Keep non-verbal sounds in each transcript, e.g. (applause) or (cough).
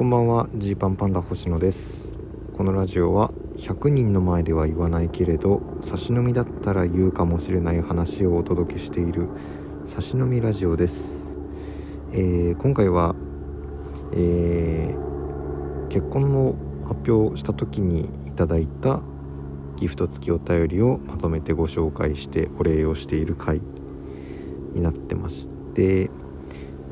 こんばんは。ジーパンパンダ星野です。このラジオは100人の前では言わないけれど差し飲みだったら言うかもしれない話をお届けしている差し飲みラジオです、えー、今回は、えー、結婚を発表した時にいただいたギフト付きお便りをまとめてご紹介してお礼をしている回になってまして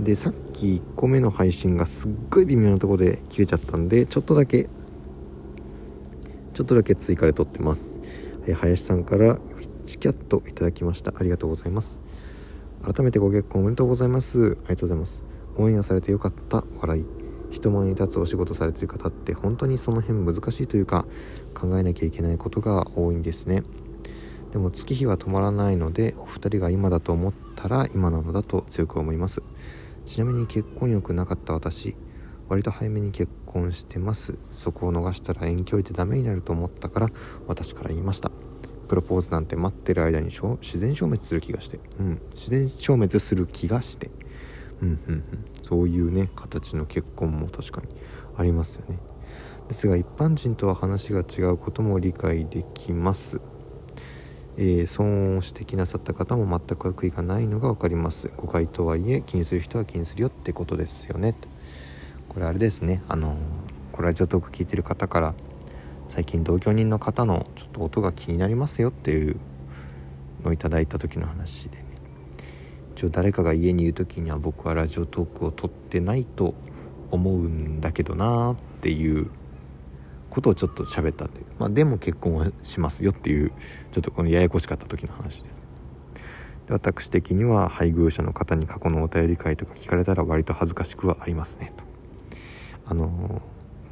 でさっき1個目の配信がすっごい微妙なとこで切れちゃったんでちょっとだけちょっとだけ追加で撮ってます、え、林さんからウィッチキャットいただきました。ありがとうございます。改めてご結婚おめでとうございます。ありがとうございます。応援されてよかった笑い。人前に立つお仕事されてる方って本当にその辺難しいというか考えなきゃいけないことが多いんですね。でも月日は止まらないのでお二人が今だと思ったら今なのだと強く思います。ちなみに結婚欲なかった私割と早めに結婚してます。そこを逃したら遠距離でダメになると思ったから私から言いました。プロポーズなんて待ってる間に自然消滅する気がして。うん。自然消滅する気がして。うんうんうん。そういうね形の結婚も確かにありますよね。ですが一般人とは話が違うことも理解できます。えー、騒音を指摘なさった方も全く悪意がないのが分かります。誤解とはいえ気にする人は気にするよってことですよね。これあれですね。あのこれラジオトーク聞いてる方から最近同居人の方のちょっと音が気になりますよっていうのをいただいた時の話でね。一応誰かが家にいる時には僕はラジオトークを撮ってないと思うんだけどなーっていうことをちょっと喋ったという、まあ、でも結婚はしますよっていうちょっとこのややこしかった時の話です。で私的には配偶者の方に過去のお便り会とか聞かれたら割と恥ずかしくはありますねと。あの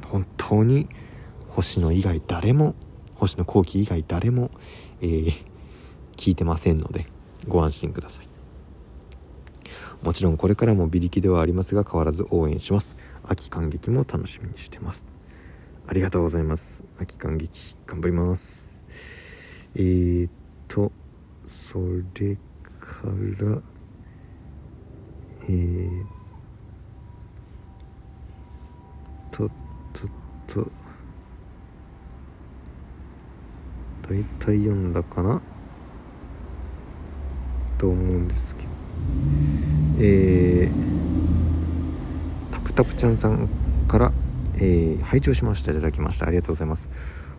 本当に星野以外誰も星野後期以外誰も、えー、聞いてませんのでご安心ください。もちろんこれからも微力ではありますが変わらず応援します。秋感激も楽しみにしてます。ありがとうございます。秋感激頑張ります。えー、っとそれからえー、ととと大体読んだかな？と思うんですけど。えー、タプタプちゃんさんからえー、拝聴しました。いただきました。ありがとうございます。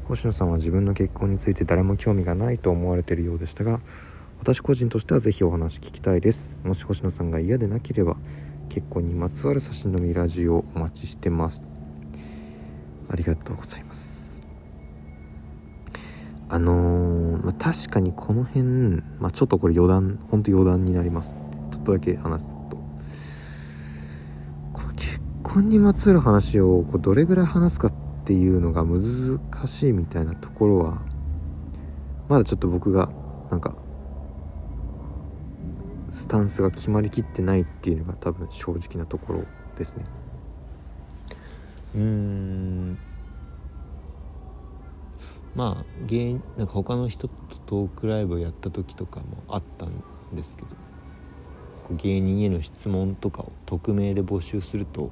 星野さんは自分の結婚について誰も興味がないと思われているようでしたが私個人としてはぜひお話聞きたいです。もし星野さんが嫌でなければ結婚にまつわる写真のみラジオをお待ちしてます。ありがとうございます。あのー、まあ、確かにこの辺、まあ、ちょっとこれ余談ほんと余談になります。ちょっとだけ話す。婚にまつわる話をこうどれぐらい話すかっていうのが難しいみたいなところはまだちょっと僕がなんかスタンスが決まりきってないっていうのが多分正直なところですね。うん。まあ芸なんか他の人とトークライブをやった時とかもあったんですけど芸人への質問とかを匿名で募集すると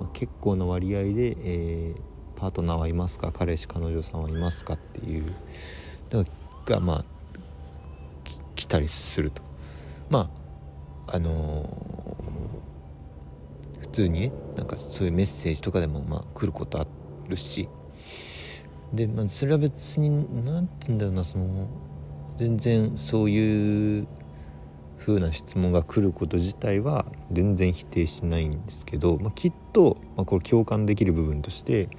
まあ、結構な割合で、えー、パートナーはいますか彼氏彼女さんはいますかっていうのがまあ来たりすると。まああのー、普通にねなんかそういうメッセージとかでもまあ来ることあるし。で、まあ、それは別に何て言うんだろうなその全然そういう風な質問が来ること自体は全然否定しないんですけど、まあ、きっと、まあ、これ共感できる部分として、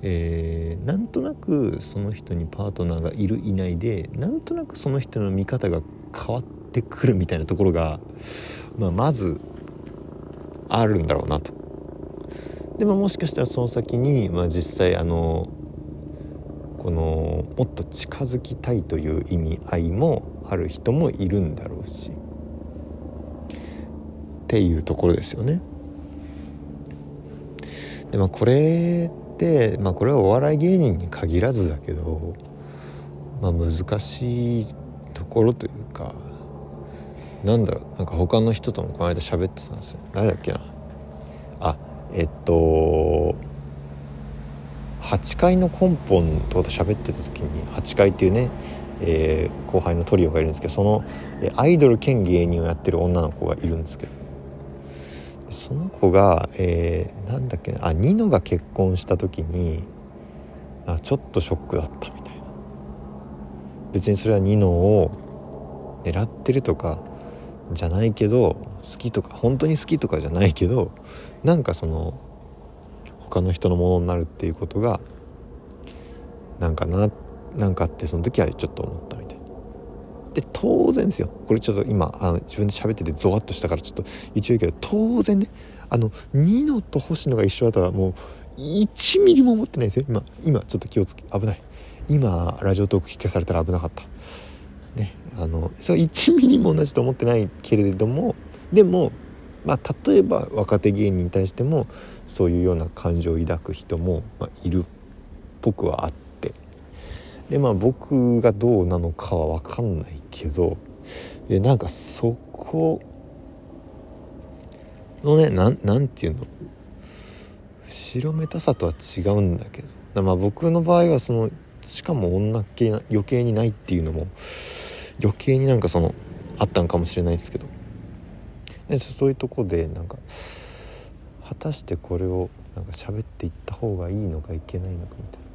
えー、なんとなくその人にパートナーがいるいないでなんとなくその人の見方が変わってくるみたいなところが、まあ、まずあるんだろうなと。でももしかしたらその先に、まあ、実際あのこのもっと近づきたいという意味合いもある人もいるんだろうしっていうところですよね。でまあこれってまあこれはお笑い芸人に限らずだけど、まあ、難しいところというかなんだろうなんか他の人ともこの間喋ってたんですよ。誰だっけな。あえっと8階の根本と喋ってた時に8階っていうね、えー、後輩のトリオがいるんですけどそのアイドル兼芸人をやってる女の子がいるんですけど。その子が、えー、なんだっけなあニノが結婚した時にあちょっとショックだったみたいな。別にそれはニノを狙ってるとかじゃないけど好きとか本当に好きとかじゃないけどなんかその他の人のものになるっていうことがなんかななんかあってその時はちょっと思ったみたいで当然ですよ。これちょっと今あの自分で喋っててゾワッとしたからちょっと一応言うけど当然ねあのニノと星野が一緒だとはもう1ミリも思ってないですよ。今今ちょっと気をつけ危ない。今ラジオトーク聞かされたら危なかった。ねあのそれ1ミリも同じと思ってないけれどもでもまあ、例えば若手芸人に対してもそういうような感情を抱く人も、ま、いるっぽくはあってでまあ僕がどうなのかは分かんないけどでなんかそこのねなんなんていうの？後ろめたさとは違うんだけど。まあ僕の場合はそのしかも女系余計にないっていうのも余計になんかそのあったのかもしれないですけど。でそういうとこでなんか果たしてこれをなんか喋っていった方がいいのかいけないのかみたいな、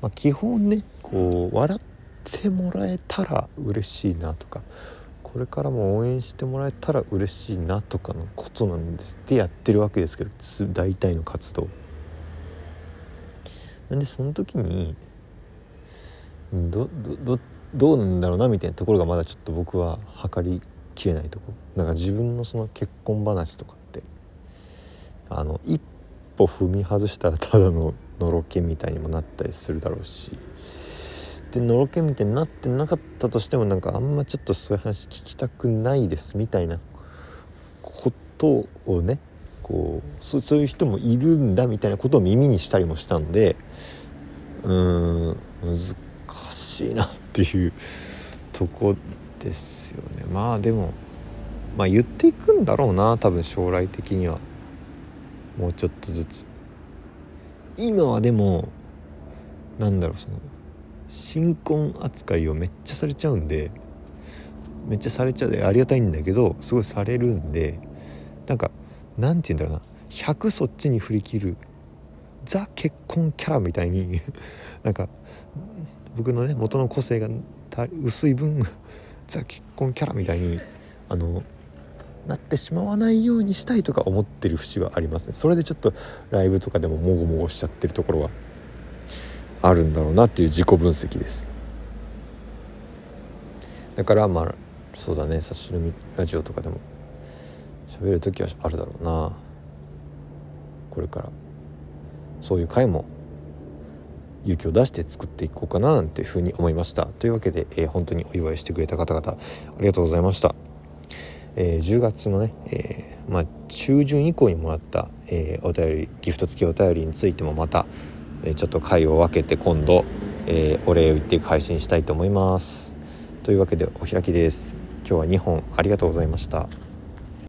まあ、基本ねこう笑ってもらえたら嬉しいなとかこれからも応援してもらえたら嬉しいなとかのことなんですってやってるわけですけど大体の活動。なんでその時にどどどうなんだろうなみたいなところがまだちょっと僕は測りきれないとこ。なんか自分のその結婚話とかってあの一歩踏み外したらただののろけみたいにもなったりするだろうし。でのろけみたいになってなかったとしてもなんかあんまちょっとそういう話聞きたくないですみたいなことをねこうそういう人もいるんだみたいなことを耳にしたりもしたんでうーん難しいなっていうとこですよね。まあでもまあ言っていくんだろうな多分将来的には。もうちょっとずつ。今はでもなんだろうその新婚扱いをめっちゃされちゃうんでめっちゃされちゃうでありがたいんだけどすごいされるんでなんかなんて言うんだろうな100そっちに振り切るザ結婚キャラみたいに (laughs) なんか僕のね元の個性が薄い分ザ結婚キャラみたいにあのなってしまわないようにしたいとか思ってる節はありますね。それでちょっとライブとかでももごもごしちゃってるところはあるんだろうなっていう自己分析です。だからまあそうだね。差し飲みラジオとかでも喋る時はあるだろうな。これから。そういう回も勇気を出して作っていこうかななんていうふうに思いました。というわけで、えー、本当にお祝いしてくれた方々ありがとうございました、えー、10月のね、えー、まあ、中旬以降にもらった、えお便りギフト付きお便りについてもまた、えちょっと回を分けて今度、えお礼を言って配信したいと思います。というわけでお開きです。今日は2本ありがとうございました。